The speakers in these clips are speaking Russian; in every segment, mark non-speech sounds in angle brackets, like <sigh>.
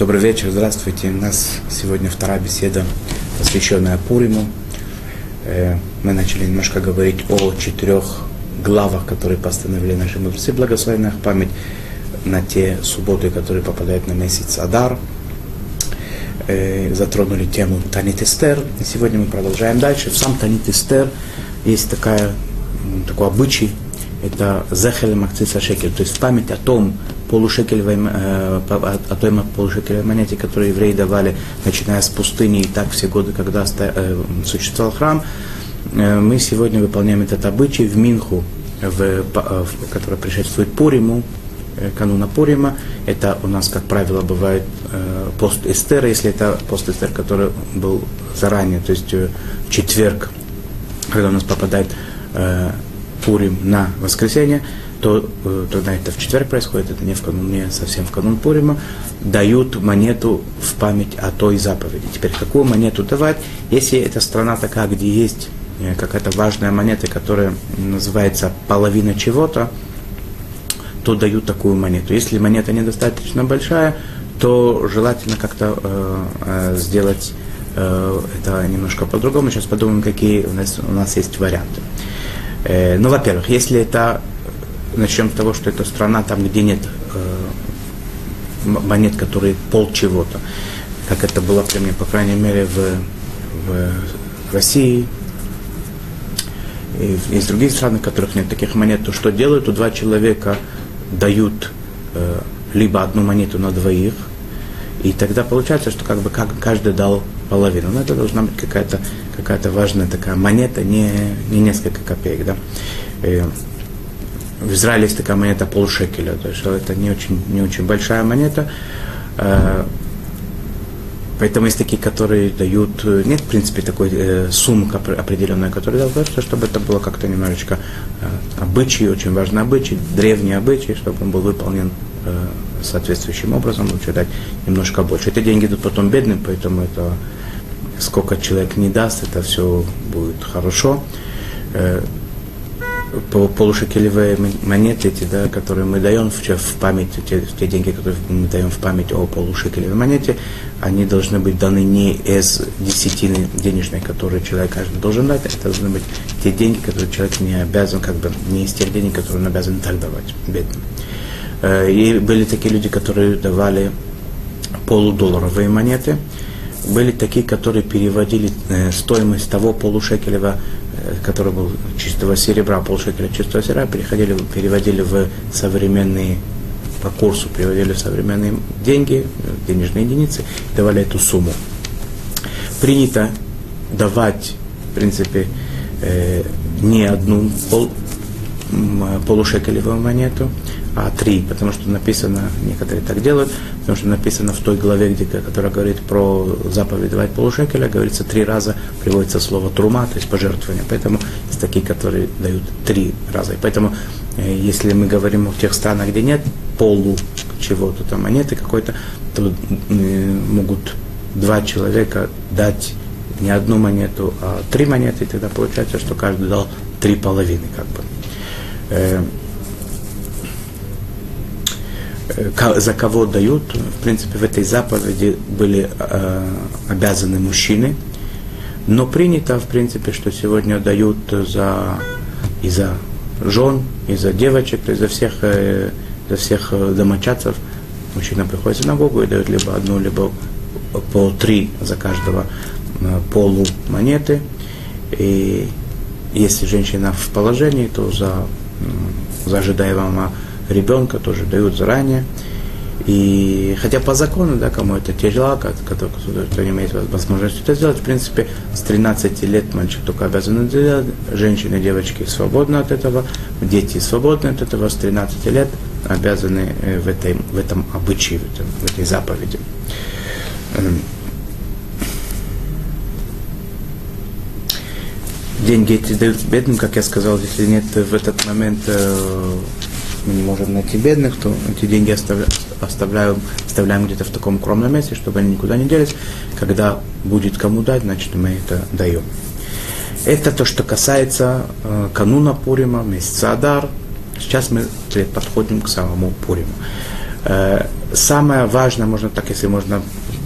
Добрый вечер, здравствуйте. У нас сегодня вторая беседа, посвященная Пуриму. Э, мы начали немножко говорить о четырех главах, которые постановили наши мудрецы, благословенная их память на те субботы, которые попадают на месяц Адар. Э, затронули тему Танит Эстер. И сегодня мы продолжаем дальше. В сам Танит Эстер есть такая, такой обычай, это Зехель Макциса Шекель, то есть память о том полушекелевой, э, о той полушекелевой монете, которую евреи давали, начиная с пустыни и так все годы, когда э, существовал храм, э, мы сегодня выполняем этот обычай в Минху, в, в, который предшествует Пуриму, кануна Пурима. Это у нас, как правило, бывает пост Эстера, если это пост Эстер, который был заранее, то есть в четверг, когда у нас попадает Пурим на воскресенье, то э, тогда это в четверг происходит, это не, в канун, не совсем в канун Пурима, дают монету в память о той заповеди. Теперь какую монету давать, если это страна такая, где есть э, какая-то важная монета, которая называется половина чего-то, то дают такую монету. Если монета недостаточно большая, то желательно как-то э, э, сделать э, это немножко по-другому. Сейчас подумаем, какие у нас, у нас есть варианты. Э, ну, во-первых, если это, начнем с того, что это страна, там, где нет э, монет, которые пол чего-то, как это было при мне, по крайней мере, в, в России, и есть другие страны, в которых нет таких монет, то что делают? У два человека дают э, либо одну монету на двоих, и тогда получается, что как бы каждый дал половину. Но это должна быть какая-то какая важная такая монета, не, не несколько копеек. Да? И в Израиле есть такая монета полшекеля, то есть это не очень, не очень большая монета. Э, поэтому есть такие, которые дают, нет, в принципе, такой э, суммы определенной, которая дают, чтобы это было как-то немножечко э, обычай, очень важный обычай, древний обычай, чтобы он был выполнен э, соответствующим образом, лучше дать немножко больше. Эти деньги идут потом бедным, поэтому это сколько человек не даст, это все будет хорошо. Э, полушекелевые монеты, эти, да, которые мы даем в, в память, те, те деньги, которые мы даем в память о полушекелевой монете, они должны быть даны не из десятины денежной, которые человек каждый должен дать, это должны быть те деньги, которые человек не обязан, как бы, не из тех денег, которые он обязан так давать бедным. Э, и были такие люди, которые давали полудолларовые монеты, были такие, которые переводили э, стоимость того полушекелева, э, который был чистого серебра, полшекеля чистого серебра, переходили, переводили в современные по курсу переводили в современные деньги, денежные единицы, давали эту сумму. Принято давать, в принципе, э, не одну пол, полушекелевую монету, а три, потому что написано, некоторые так делают, потому что написано в той главе, где, которая говорит про заповедь давать полушекеля, говорится три раза, приводится слово трума, то есть пожертвование. Поэтому есть такие, которые дают три раза. И поэтому, э, если мы говорим о тех странах, где нет полу чего-то, там монеты какой-то, то э, могут два человека дать не одну монету, а три монеты, и тогда получается, что каждый дал три половины, как бы. Э, Э, за кого дают. В принципе, в этой заповеди были э, обязаны мужчины. Но принято, в принципе, что сегодня дают за, и за жен, и за девочек, есть за всех, э, за всех э, домочадцев. Мужчина приходит в синагогу и дает либо одну, либо по три за каждого э, полу монеты. И если женщина в положении, то за, за ожидаемого ребенка тоже дают заранее. И хотя по закону, да, кому это тяжело, который, кто имеет возможности это сделать, в принципе, с 13 лет мальчик только обязан это делать, женщины девочки свободны от этого, дети свободны от этого, с 13 лет обязаны э, в, этой, в этом обычае, в, этом, в этой заповеди. Эм. Деньги эти дают бедным, как я сказал, если нет в этот момент э, мы не можем найти бедных, то эти деньги оставля, оставляем, оставляем где-то в таком укромном месте, чтобы они никуда не делись. Когда будет кому дать, значит мы это даем. Это то, что касается э, кануна Пурима, месяца Адар. Сейчас мы подходим к самому Пуриму. Э, самое важное, можно так, если можно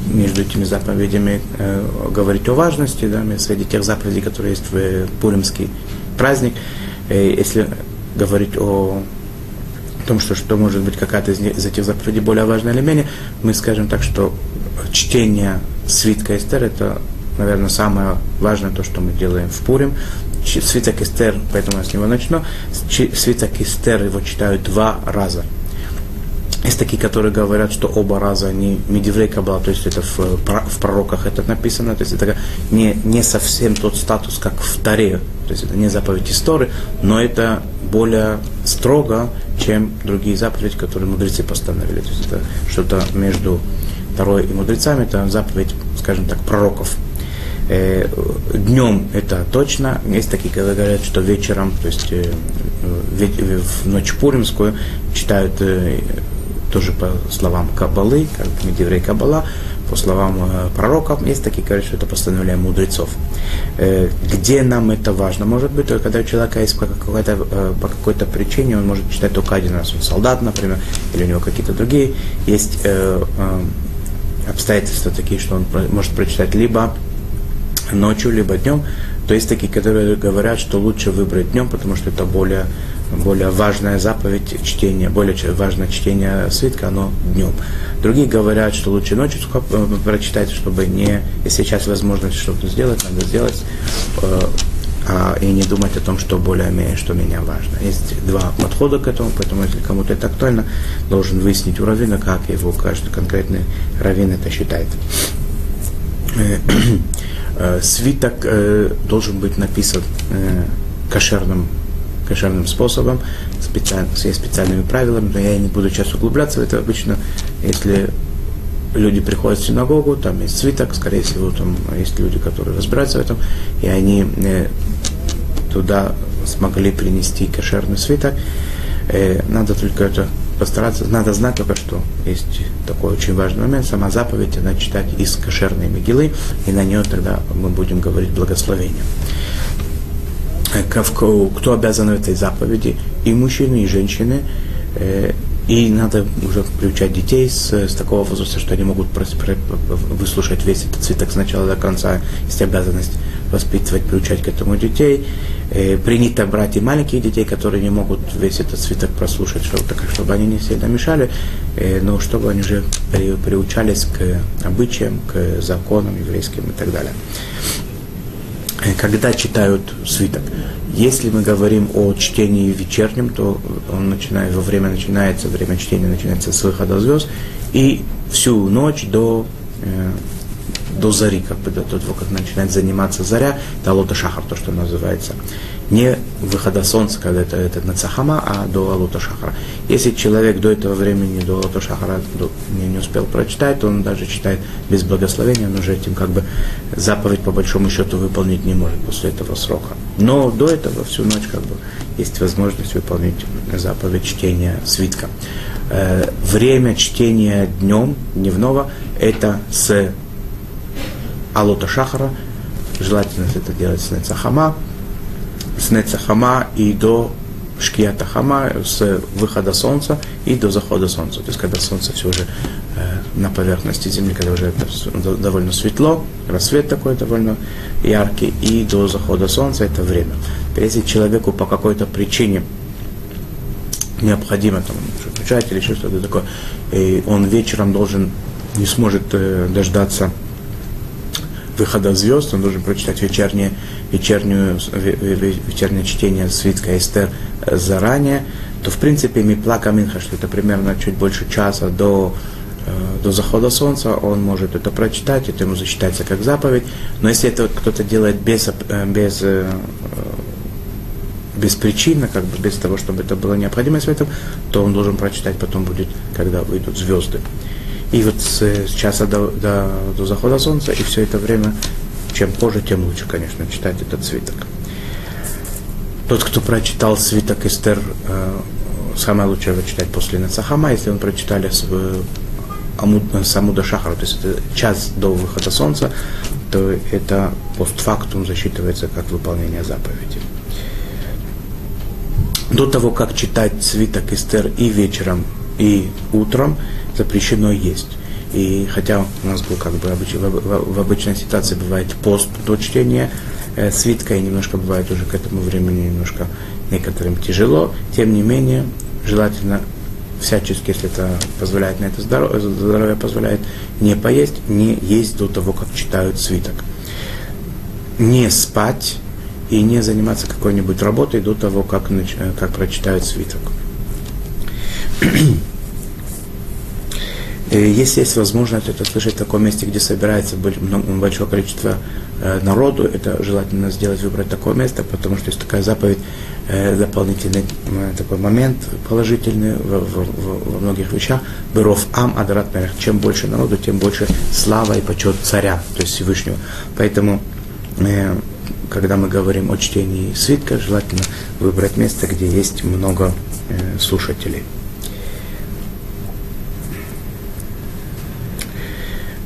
между этими заповедями э, говорить о важности, да, среди тех заповедей, которые есть в Пуримский праздник, э, если говорить о том, что, что может быть какая-то из, из этих заповедей более важная или менее, мы скажем так, что чтение свитка Эстер это, наверное, самое важное то, что мы делаем в Пурим. Свиток Эстер, поэтому я с него начну. Свиток Эстер его читают два раза. Есть такие, которые говорят, что оба раза они медиврей Каббала, то есть это в, в пророках это написано, то есть это не, не совсем тот статус, как в Таре, то есть это не заповедь истории, но это более строго, чем другие заповеди, которые мудрецы постановили. То есть это что-то между Тарой и мудрецами, это заповедь, скажем так, пророков. Э, днем это точно. Есть такие, которые говорят, что вечером, то есть э, в ночь Пуримскую читают э, тоже по словам Кабалы, как Медеврей Кабала, по словам э, пророков, есть такие, говорят, что это постановление мудрецов. Э, где нам это важно? Может быть, только когда у человека есть по какой-то, э, по какой-то причине, он может читать только один раз. Он солдат, например, или у него какие-то другие. Есть обстоятельства такие, что он может прочитать либо ночью, либо днем. То есть такие, которые говорят, что лучше выбрать днем, потому что это более более важная заповедь чтения, более важное чтение свитка, оно днем. Другие говорят, что лучше ночью э, прочитать, чтобы не, если сейчас возможность что-то сделать, надо сделать, э, а, и не думать о том, что более-менее, что меня важно. Есть два подхода к этому, поэтому если кому-то это актуально, должен выяснить у равина, как его каждый конкретный равин это считает. Э, <clears throat> свиток должен быть написан кошерным кошерным способом, специально, с специальными правилами, но я не буду сейчас углубляться в это. Обычно, если люди приходят в синагогу, там есть свиток, скорее всего, там есть люди, которые разбираются в этом, и они э, туда смогли принести кошерный свиток. Э, надо только это постараться, надо знать только, что есть такой очень важный момент, сама заповедь, она читать из кошерной мигилы, и на нее тогда мы будем говорить благословение кто обязан этой заповеди, и мужчины, и женщины. И надо уже приучать детей с, с такого возраста, что они могут выслушать весь этот цветок с начала до конца. Есть обязанность воспитывать, приучать к этому детей. Э, принято брать и маленьких детей, которые не могут весь этот цветок прослушать, чтобы, так, чтобы они не сильно мешали, э, но чтобы они уже приучались к обычаям, к законам еврейским и так далее. Э, когда читают свиток. Если мы говорим о чтении вечернем, то он начинает, во время начинается, время чтения начинается с выхода звезд, и всю ночь до, э, до зари, как бы до того, как начинает заниматься заря, до лота шахар, то, что называется не выхода солнца, когда это, это нацахама, а до Алута Шахара. Если человек до этого времени, до Алута Шахара до, не, не успел прочитать, то он даже читает без благословения, он уже этим как бы заповедь по большому счету выполнить не может после этого срока. Но до этого всю ночь как бы есть возможность выполнить заповедь чтения свитка. Э, время чтения днем, дневного, это с Алута Шахара, желательно это делать с Нецахама, с Нецахама и до Шкията Хама, с выхода солнца и до захода солнца. То есть, когда солнце все уже э, на поверхности земли, когда уже это довольно светло, рассвет такой довольно яркий, и до захода солнца это время. Если человеку по какой-то причине необходимо там включать или еще что-то такое, и он вечером должен, не сможет э, дождаться выхода звезд, он должен прочитать вечернее, вечернюю, вечернее чтение свитка Эстер э, заранее, то в принципе Миплака Минха, что это примерно чуть больше часа до, э, до захода солнца, он может это прочитать, это ему засчитается как заповедь. Но если это кто-то делает без, э, без, без причины, как бы без того, чтобы это было необходимость в этом, то он должен прочитать потом будет, когда выйдут звезды. И вот с, с часа до, до, до захода солнца, и все это время, чем позже, тем лучше, конечно, читать этот свиток. Тот, кто прочитал свиток Эстер, э, самое лучшее его читать после Нацахама, если он прочитали с, э, Амуд, с Амуда Шахара, то есть это час до выхода солнца, то это постфактум засчитывается как выполнение заповеди. До того, как читать свиток Эстер и вечером и утром запрещено есть. И хотя у нас был как бы в, в, обычной ситуации бывает пост до чтения э, свитка, и немножко бывает уже к этому времени немножко некоторым тяжело, тем не менее желательно всячески, если это позволяет на это здоровье, здоровье позволяет, не поесть, не есть до того, как читают свиток. Не спать и не заниматься какой-нибудь работой до того, как, как прочитают свиток. Если есть возможность это слышать в таком месте, где собирается большое количество э, народу, это желательно сделать, выбрать такое место, потому что есть такая заповедь, э, дополнительный э, такой момент положительный во, во, во многих вещах. Быров ам адарат мерах. Чем больше народу, тем больше слава и почет царя, то есть Всевышнего. Поэтому когда мы говорим о чтении свитка, желательно выбрать место, где есть много слушателей. Э, э,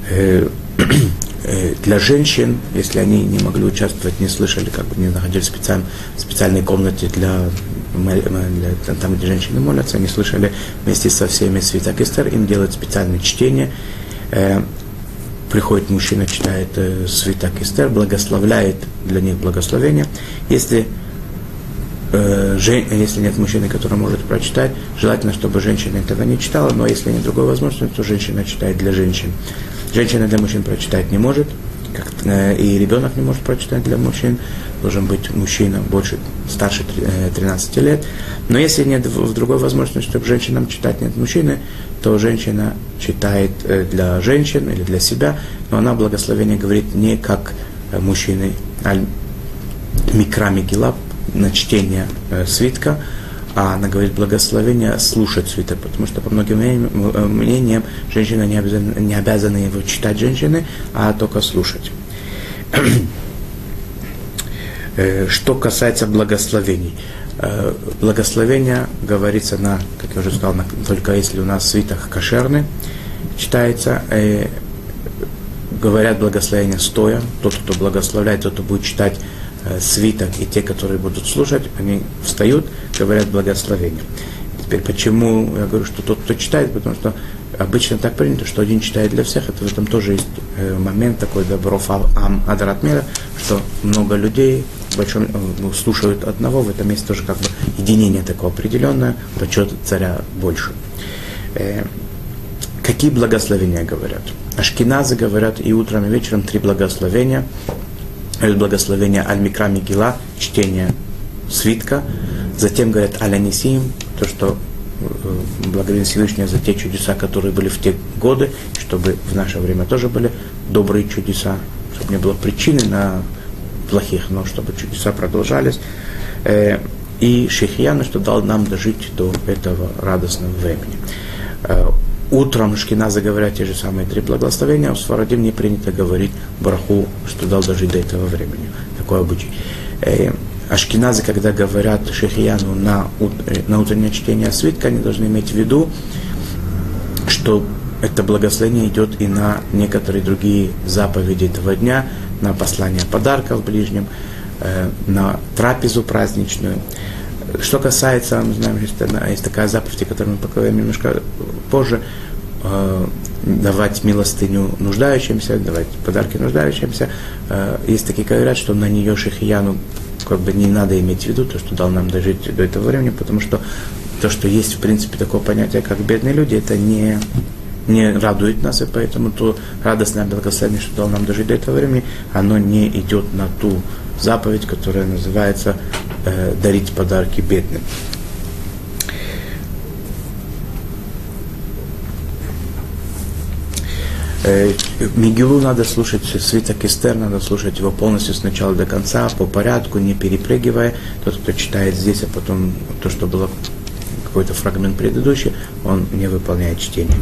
<clears throat> для женщин, если они не могли участвовать, не слышали, как бы не находились в, специаль, в специальной комнате для, для там, где женщины молятся, они слышали вместе со всеми свиток Эстер, им делают специальное чтение. Э, приходит мужчина, читает э, свиток Эстер, благословляет для них благословение. Если э, если нет мужчины, который может прочитать, желательно, чтобы женщина этого не читала, но если нет другой возможности, то женщина читает для женщин. Женщина для мужчин прочитать не может, как, э, и ребенок не может прочитать для мужчин. Должен быть мужчина больше, старше 13 э, лет. Но если нет другой возможности, чтобы женщинам читать нет мужчины, то женщина читает э, для женщин или для себя, но она благословение говорит не как мужчины, а микра на чтение свитка, а она говорит благословение слушать свиток, потому что по многим э, мнениям женщина не обязана, не обязана его читать женщины, а только слушать. Э, что касается благословений. Э, благословение говорится на, как я уже сказал, на, только если у нас свиток кошерный, читается, говорят благословение стоя, тот, кто благословляет, тот, кто будет читать Э, свиток и те, которые будут слушать, они встают, говорят благословение. Теперь почему я говорю, что тот, кто читает, потому что обычно так принято, что один читает для всех, это в этом тоже есть э, момент такой добров ам адратмера, что много людей большом, э, слушают одного, в этом есть тоже как бы единение такое определенное, почет царя больше. Какие благословения говорят? Ашкиназы говорят и утром, и вечером три благословения – благословение Аль-Микра Мигила, чтение свитка. Затем говорят Аль-Анисим, то, что э, благодарим Всевышнего за те чудеса, которые были в те годы, чтобы в наше время тоже были добрые чудеса, чтобы не было причины на плохих, но чтобы чудеса продолжались. Э, и Шехияна, что дал нам дожить до этого радостного времени. Утром шкиназы говорят те же самые три благословения, а у Сварадим не принято говорить браху, что дал дожить до этого времени. Такой обычай. Э, ашкиназы, когда говорят шехияну на, э, на утреннее чтение свитка, они должны иметь в виду, что это благословение идет и на некоторые другие заповеди этого дня, на послание подарков ближним, э, на трапезу праздничную. Что касается, мы знаем, есть, есть такая заповедь, о которой мы поговорим немножко позже, э, давать милостыню нуждающимся, давать подарки нуждающимся. Э, есть такие, говорят, что на нее шихияну как бы не надо иметь в виду, то, что дал нам дожить до этого времени, потому что то, что есть, в принципе, такое понятие, как бедные люди, это не, не радует нас, и поэтому то радостное благословение, что дал нам дожить до этого времени, оно не идет на ту заповедь, которая называется э, дарить подарки бедным. Э, Мигилу надо слушать, свиток Эстер надо слушать его полностью с начала до конца, по порядку, не перепрыгивая. Тот, кто читает здесь, а потом то, что было какой-то фрагмент предыдущий, он не выполняет чтение.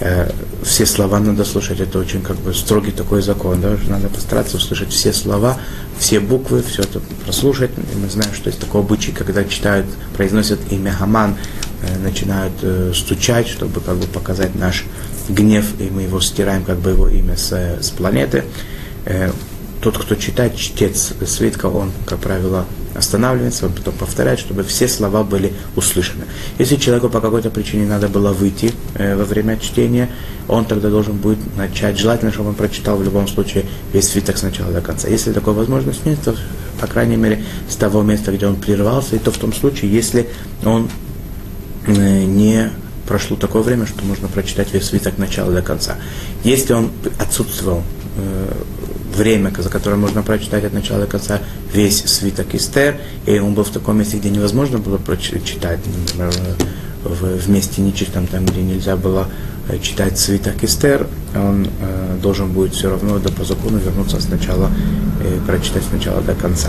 Э, все слова надо слушать, это очень как бы строгий такой закон, да, надо постараться услышать все слова, все буквы, все это прослушать. И мы знаем, что есть такой обычай, когда читают, произносят имя Хаман, э, начинают э, стучать, чтобы как бы показать наш гнев, и мы его стираем, как бы его имя с, с планеты. Тот, кто читает, чтец свитка, он, как правило, останавливается, он потом повторяет, чтобы все слова были услышаны. Если человеку по какой-то причине надо было выйти э, во время чтения, он тогда должен будет начать, желательно, чтобы он прочитал в любом случае весь свиток сначала до конца. Если такой возможности нет, то, по крайней мере, с того места, где он прервался, и то в том случае, если он э, не прошло такое время, что можно прочитать весь свиток начала до конца. Если он отсутствовал э, время, за которое можно прочитать от начала до конца весь свиток Эстер, и он был в таком месте, где невозможно было прочитать, например, в, месте нечистом, там, где нельзя было э, читать свиток Эстер, он э, должен будет все равно да, по закону вернуться сначала, э, прочитать сначала до конца.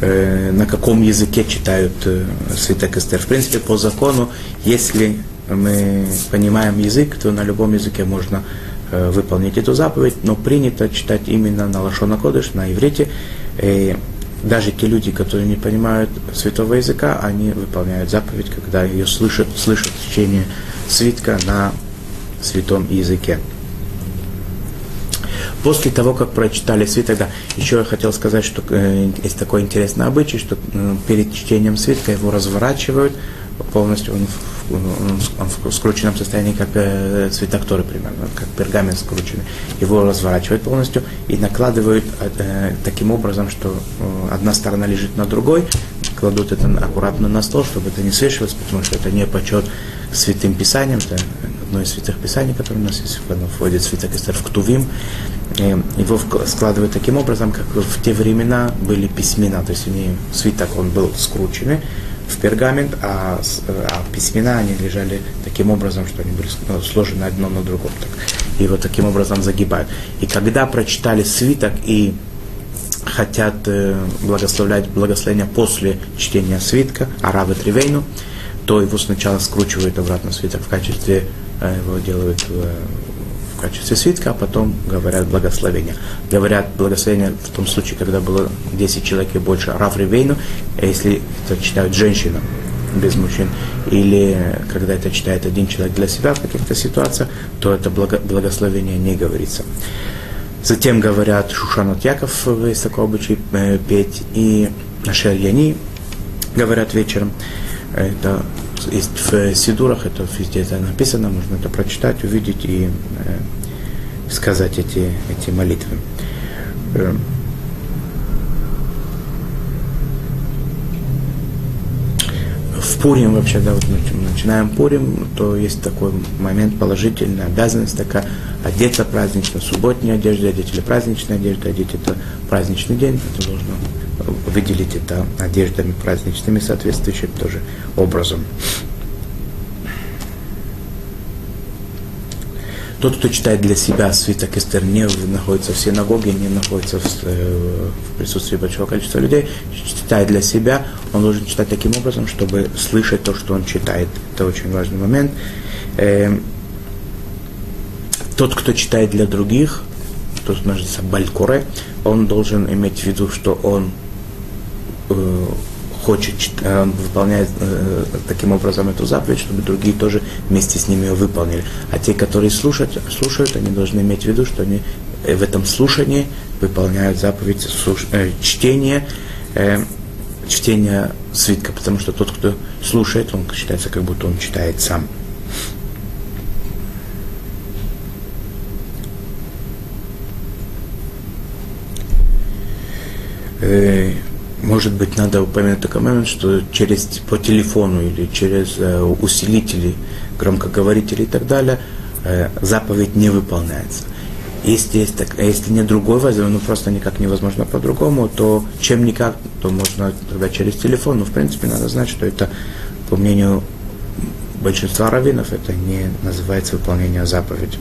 Э, на каком языке читают э, свиток Эстер. В принципе, по закону, если мы понимаем язык, то на любом языке можно выполнить эту заповедь, но принято читать именно на Лашона Кодыш, на иврите. И даже те люди, которые не понимают святого языка, они выполняют заповедь, когда ее слышат, слышат чтение свитка на святом языке. После того, как прочитали свиток, да, еще я хотел сказать, что э, есть такой интересный обычай, что э, перед чтением свитка его разворачивают полностью, он в, он, в скрученном состоянии, как э, цветокторы примерно, как пергамент скрученный. Его разворачивают полностью и накладывают э, таким образом, что э, одна сторона лежит на другой, кладут это аккуратно на стол, чтобы это не свешивалось, потому что это не почет святым писанием, это одно из святых писаний, которое у нас есть, оно входит в свиток Эстер в Ктувим, его складывают таким образом, как в те времена были письмена, то есть не свиток он был скрученный в пергамент, а, а письмена они лежали таким образом, что они были ну, сложены одно на другом. Так. И вот таким образом загибают. И когда прочитали свиток и хотят э, благословлять благословение после чтения свитка, Аравы Тривейну, то его сначала скручивают обратно в свиток в качестве, э, его делают качестве свитка, а потом говорят благословение. Говорят благословение в том случае, когда было 10 человек и больше, Рав Ривейну, а если это читают женщина без мужчин, или когда это читает один человек для себя в каких-то ситуациях, то это благо, благословение не говорится. Затем говорят Шушанот Яков, есть такой обычай э, петь, и Нашель Яни говорят вечером. Это есть в Сидурах, это везде это написано, можно это прочитать, увидеть и э, сказать эти, эти молитвы. Э, в Пурим вообще, да, вот начинаем Пурим, то есть такой момент положительный, обязанность такая, одеться празднично, субботние одежды, одеть или праздничные одежды, одеть это праздничный день, это должно выделить это одеждами праздничными, соответствующим тоже образом. Тот, кто читает для себя свиток Эстер, не находится в синагоге, не находится в, э, в присутствии большого количества людей, читает для себя, он должен читать таким образом, чтобы слышать то, что он читает. Это очень важный момент. Эм, тот, кто читает для других, тот называется Балькуре, он должен иметь в виду, что он хочет, э, он выполняет э, таким образом эту заповедь, чтобы другие тоже вместе с ними ее выполнили. А те, которые слушают, слушают они должны иметь в виду, что они э, в этом слушании выполняют заповедь слуш, э, чтения, э, чтения свитка, потому что тот, кто слушает, он считается, как будто он читает сам. Э, может быть, надо упомянуть такой момент, что через по телефону или через э, усилители, громкоговорители и так далее э, заповедь не выполняется. Если, есть так, если нет другой возможности, ну просто никак невозможно по-другому, то чем никак, то можно тогда через телефон. Но в принципе надо знать, что это, по мнению большинства раввинов, это не называется выполнение заповеди.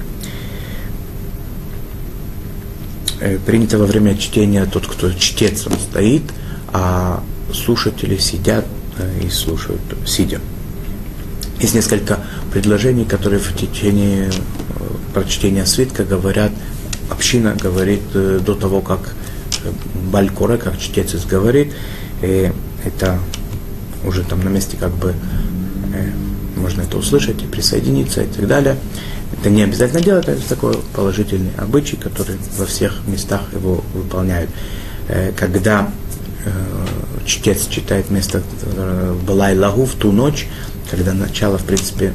Э, принято во время чтения тот, кто чтец, он стоит – а слушатели сидят э, и слушают, сидя. Есть несколько предложений, которые в течение э, прочтения свитка говорят, община говорит э, до того, как Балькоре, как чтец говорит, и это уже там на месте как бы можно это услышать и присоединиться и так далее. Это не обязательно делать, это такой положительный обычай, который во всех местах его выполняют. Когда чтец читает место Балай Лагу в ту ночь, когда начало, в принципе,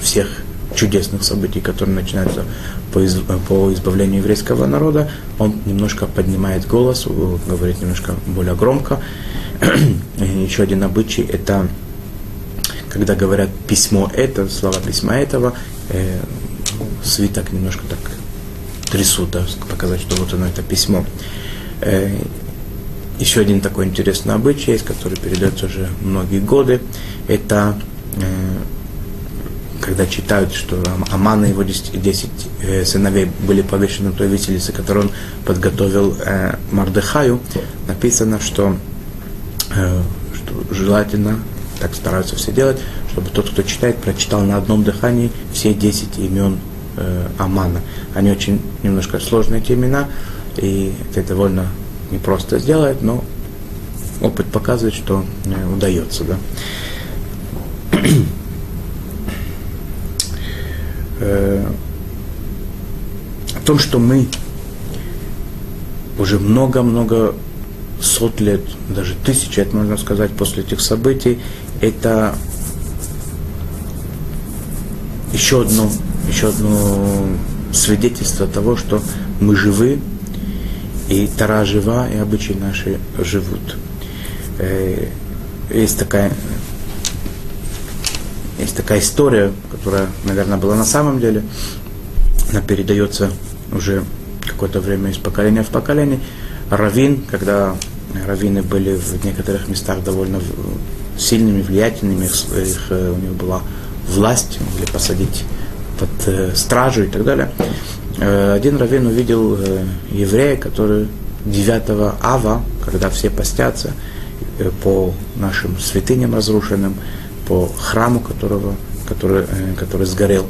всех чудесных событий, которые начинаются по, из, по избавлению еврейского народа, он немножко поднимает голос, говорит немножко более громко. <clears throat> Еще один обычай – это когда говорят письмо это, слова письма этого, э, свиток немножко так трясут, да, показать, что вот оно это письмо. Э, еще один такой интересный обычай есть, который передается уже многие годы. Это э, когда читают, что Аман и его 10, 10 э, сыновей были повешены той виселице, которую он подготовил э, Мардыхаю, написано, что, э, что желательно, так стараются все делать, чтобы тот, кто читает, прочитал на одном дыхании все 10 имен э, Амана. Они очень немножко сложные эти имена, и это довольно непросто сделать, но опыт показывает, что э, удается. Да? <clears throat> э, о том, что мы уже много-много сот лет, даже тысяч лет, можно сказать, после этих событий, это еще одно, еще одно свидетельство того, что мы живы, и Тара жива, и обычаи наши живут. Э, есть такая есть такая история, которая, наверное, была на самом деле. Она передается уже какое-то время из поколения в поколение. Равин, когда раввины были в некоторых местах довольно сильными, влиятельными, их, их, э, у них была власть, могли посадить под э, стражу и так далее. Э, один раввин увидел э, еврея, который 9 ава, когда все постятся э, по нашим святыням разрушенным, по храму, которого, который, который сгорел.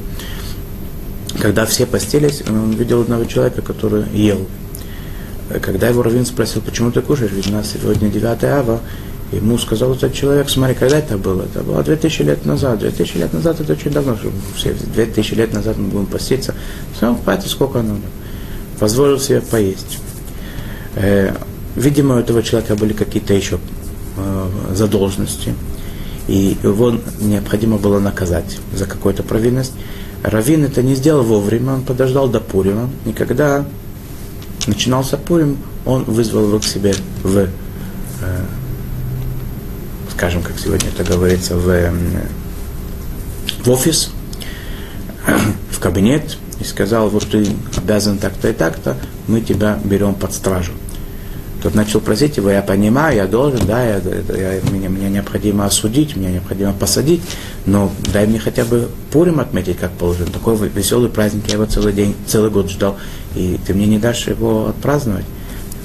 Когда все постелись, он видел одного человека, который ел. Когда его Равин спросил, почему ты кушаешь, ведь у нас сегодня 9 ава, ему сказал этот человек, смотри, когда это было? Это было 2000 лет назад. 2000 лет назад это очень давно, все 2000 лет назад мы будем поститься. Все, хватит, сколько надо. Позволил себе поесть. Э, видимо, у этого человека были какие-то еще э, задолженности и его необходимо было наказать за какую-то провинность. Равин это не сделал вовремя, он подождал до Пурима, и когда начинался Пурим, он вызвал его к себе в, э, скажем, как сегодня это говорится, в, э, в офис, <clears throat> в кабинет, и сказал, вот ты обязан так-то и так-то, мы тебя берем под стражу. Тот начал просить его, я понимаю, я должен, да, я, я, меня, мне необходимо осудить, мне необходимо посадить, но дай мне хотя бы Пурим отметить, как положено. Такой веселый праздник, я его целый день, целый год ждал, и ты мне не дашь его отпраздновать.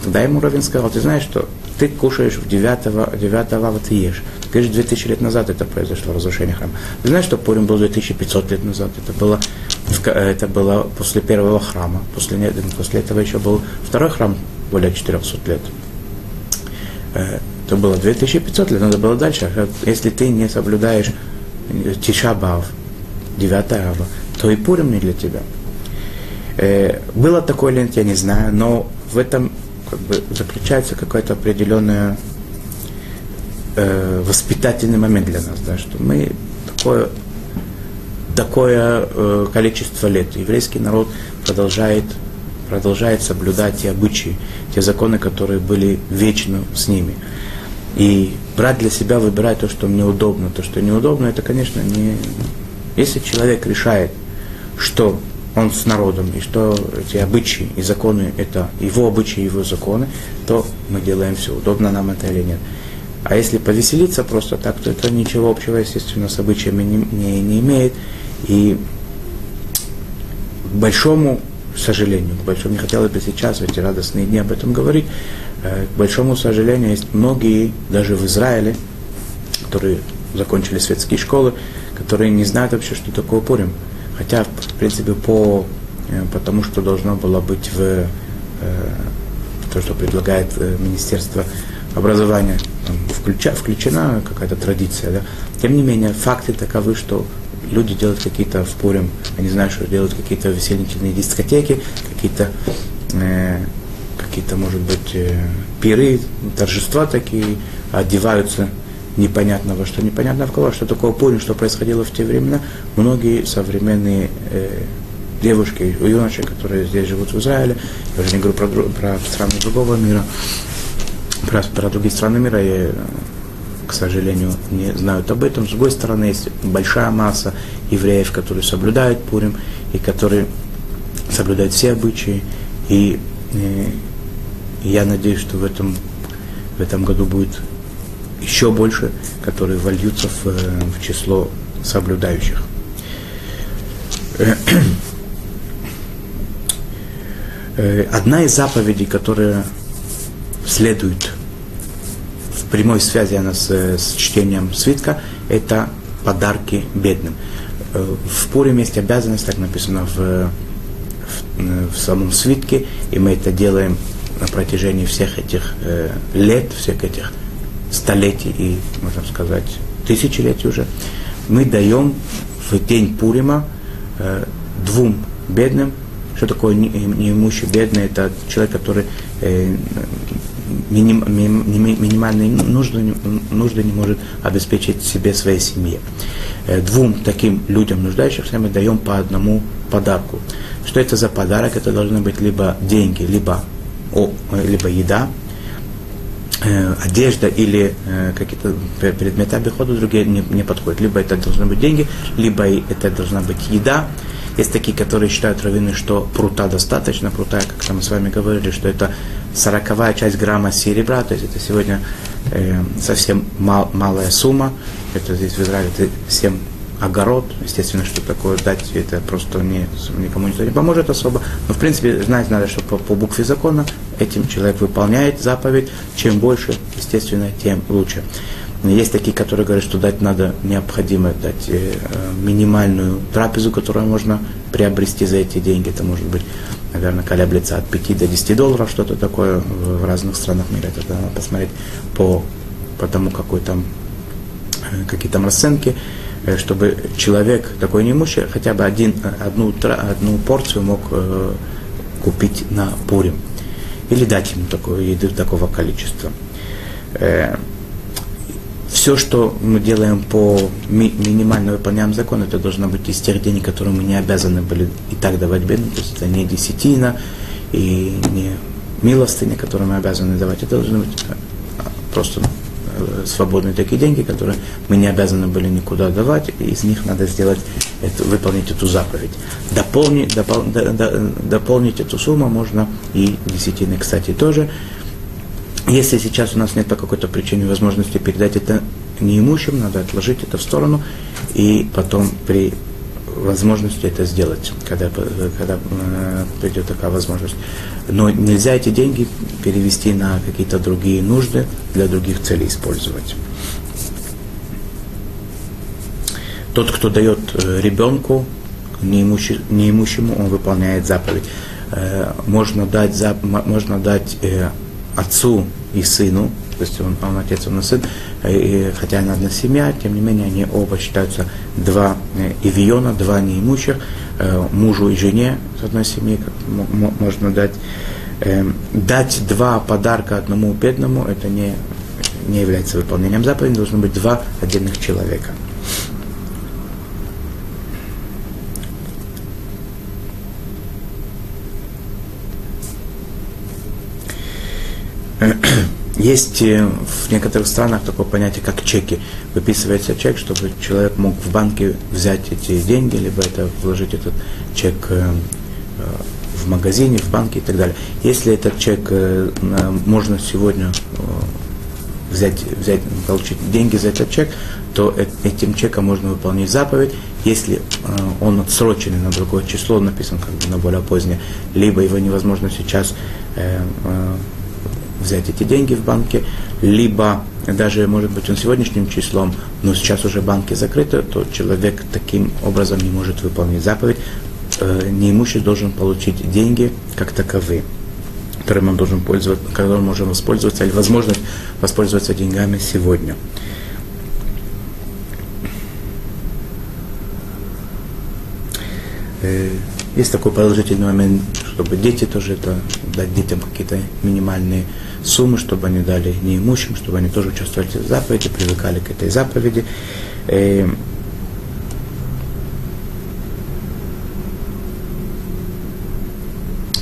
Тогда ему Равин сказал, ты знаешь, что ты кушаешь в 9, 9 ава, ты ешь. Ты говоришь, 2000 лет назад это произошло, разрушение храма. Ты знаешь, что Пурим был 2500 лет назад? Это было, это было после первого храма. После, после этого еще был второй храм, более 400 лет. Э, это было 2500 лет, надо было дальше. А если ты не соблюдаешь Тишабав, 9 ава, то и Пурим не для тебя. Э, было такое ли, я не знаю, но в этом как бы заключается какой-то определенный э, воспитательный момент для нас, да, что мы такое, такое э, количество лет еврейский народ продолжает продолжает соблюдать те обычаи, те законы, которые были вечно с ними. И брать для себя, выбирать то, что мне удобно. То, что неудобно, это, конечно, не... Если человек решает, что он с народом, и что эти обычаи и законы – это его обычаи, его законы, то мы делаем все, удобно нам это или нет. А если повеселиться просто так, то это ничего общего, естественно, с обычаями не, не, не имеет. И к большому сожалению, к большому, не хотелось бы сейчас в эти радостные дни об этом говорить, э, к большому сожалению, есть многие, даже в Израиле, которые закончили светские школы, которые не знают вообще, что такое Пурим. Хотя, в принципе, по, э, по тому, что должно было быть в э, то, что предлагает Министерство образования, включа, включена какая-то традиция. Да? Тем не менее, факты таковы, что люди делают какие-то в Пурим, они знают, что делают какие-то веселительные дискотеки, какие-то, э, какие-то, может быть, э, пиры, торжества такие, одеваются непонятно во что, непонятно в кого, что такое Пурим, что происходило в те времена. Многие современные э, девушки, юноши, которые здесь живут в Израиле, я уже не говорю про, про страны другого мира, про, про другие страны мира, я, к сожалению, не знают об этом. С другой стороны, есть большая масса евреев, которые соблюдают Пурим, и которые соблюдают все обычаи. И, и, и я надеюсь, что в этом, в этом году будет еще больше, которые вольются в, в число соблюдающих. Э, одна из заповедей, которая следует в прямой связи она с, с чтением свитка, это подарки бедным. Э, в Пурим есть обязанность, так написано в, в, в самом свитке, и мы это делаем на протяжении всех этих э, лет, всех этих столетий и, можно сказать, тысячелетий уже. Мы даем в день Пурима э, двум бедным что такое неимущий, бедный? Это человек, который э, миним, минимальные нужды, нужды не может обеспечить себе, своей семье. Э, двум таким людям, нуждающимся, мы даем по одному подарку. Что это за подарок? Это должны быть либо деньги, либо, о, либо еда, э, одежда или э, какие-то предметы обихода другие не, не подходят. Либо это должны быть деньги, либо это должна быть еда, есть такие, которые считают раввины, что прута достаточно. Прута, как мы с вами говорили, что это сороковая часть грамма серебра, то есть это сегодня э, совсем мал, малая сумма. Это здесь в Израиле это 7 огород. Естественно, что такое дать, это просто не, никому не поможет особо. Но, в принципе, знать надо, что по, по букве закона этим человек выполняет заповедь. Чем больше, естественно, тем лучше. Есть такие, которые говорят, что дать надо необходимо дать э, минимальную трапезу, которую можно приобрести за эти деньги. Это может быть, наверное, колеблется от 5 до 10 долларов, что-то такое в, в разных странах мира. Это надо посмотреть по, по тому, какой там, э, какие там расценки, чтобы человек такой неимущий хотя бы один, одну, одну порцию мог э, купить на Пурим. Или дать ему такую еду такого количества. Э, все, что мы делаем по ми- минимально выполняем закон, это должно быть из тех денег, которые мы не обязаны были и так давать бедным. То есть это не десятина и не милостыня, которые мы обязаны давать. Это должны быть просто э, свободные такие деньги, которые мы не обязаны были никуда давать, и из них надо сделать, это, выполнить эту заповедь. Дополнить, допол, до, до, дополнить эту сумму можно и десятины, кстати, тоже. Если сейчас у нас нет по какой-то причине возможности передать это неимущим, надо отложить это в сторону и потом при возможности это сделать, когда, когда э, придет такая возможность. Но нельзя эти деньги перевести на какие-то другие нужды, для других целей использовать. Тот, кто дает э, ребенку, неимущему, он выполняет заповедь. Э, можно дать, можно дать отцу и сыну, то есть он, он отец, он и сын, и, хотя они одна семья, тем не менее они оба считаются два э, ивиона, два неимущих, э, мужу и жене с одной семьи, как можно дать. Э, дать два подарка одному бедному, это не, не является выполнением заповеди, должно быть два отдельных человека. Есть э, в некоторых странах такое понятие, как чеки. Выписывается чек, чтобы человек мог в банке взять эти деньги, либо это вложить этот чек э, э, в магазине, в банке и так далее. Если этот чек можно сегодня взять, взять, получить деньги за этот чек, то этим чеком можно выполнить заповедь. Если он отсроченный на другое число, написан как бы на более позднее, либо его невозможно сейчас взять эти деньги в банке, либо даже, может быть, он сегодняшним числом, но сейчас уже банки закрыты, то человек таким образом не может выполнить заповедь. Э, неимущий должен получить деньги как таковые которым он должен пользоваться, которым можем воспользоваться, или возможность воспользоваться деньгами сегодня. Э, есть такой положительный момент, чтобы дети тоже это, дать детям какие-то минимальные суммы, чтобы они дали неимущим, чтобы они тоже участвовали в заповеди, привыкали к этой заповеди. Э,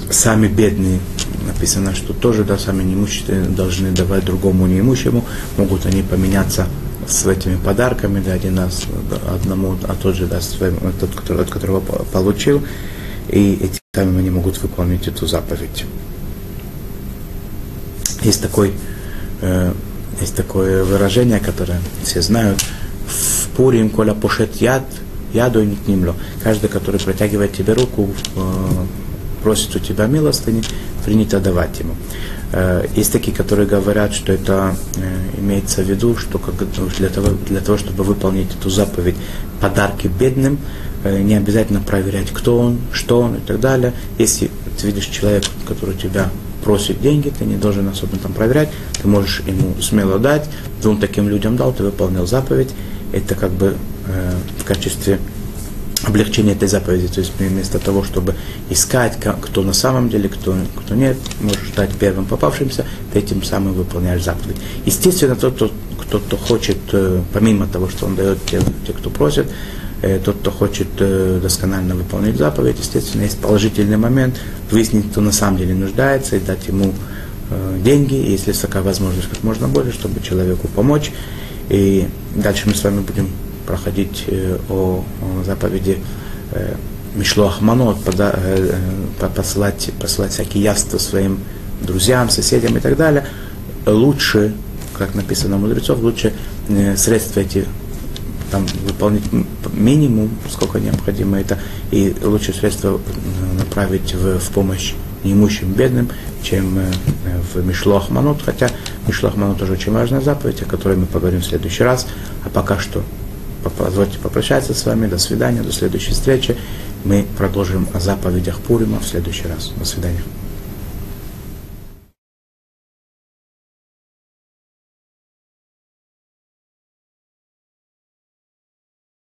сами бедные, написано, что тоже да, сами неимущие должны давать другому неимущему, могут они поменяться с этими подарками, да, один раз одному, а тот же даст своему, тот, который, от которого получил, и этим самым они могут выполнить эту заповедь. Есть такой, э, есть такое выражение, которое все знают, в Пурим, коля пошет яд, яду не книмло. Каждый, который протягивает тебе руку, э, просит у тебя милостыни, принято давать ему. Э, есть такие, которые говорят, что это имеется в виду, что для того, для того, чтобы выполнить эту заповедь подарки бедным, не обязательно проверять, кто он, что он и так далее. Если ты видишь человека, который тебя просит деньги, ты не должен особо там проверять, ты можешь ему смело дать, двум таким людям дал, ты выполнил заповедь, это как бы э, в качестве облегчение этой заповеди. То есть вместо того, чтобы искать, кто на самом деле, кто, кто нет, можешь дать первым попавшимся, ты этим самым выполняешь заповедь. Естественно, тот, кто, кто, кто хочет, э, помимо того, что он дает те, те кто просит, тот, кто хочет э, досконально выполнить заповедь, естественно, есть положительный момент, выяснить, кто на самом деле нуждается, и дать ему деньги, если такая возможность, как можно больше, чтобы человеку помочь. И дальше мы с вами будем проходить э, о, заповеди э, Мишлох Манот, э, посылать, посылать всякие явства своим друзьям, соседям и так далее, лучше, как написано у мудрецов, лучше средства эти там, выполнить минимум, сколько необходимо это, и лучше средства направить в, в помощь неимущим бедным, чем в Мишлох Манут, хотя Мишлох Манут тоже очень важная заповедь, о которой мы поговорим в следующий раз, а пока что позвольте попрощаться с вами. До свидания, до следующей встречи. Мы продолжим о заповедях Пурима в следующий раз. До свидания.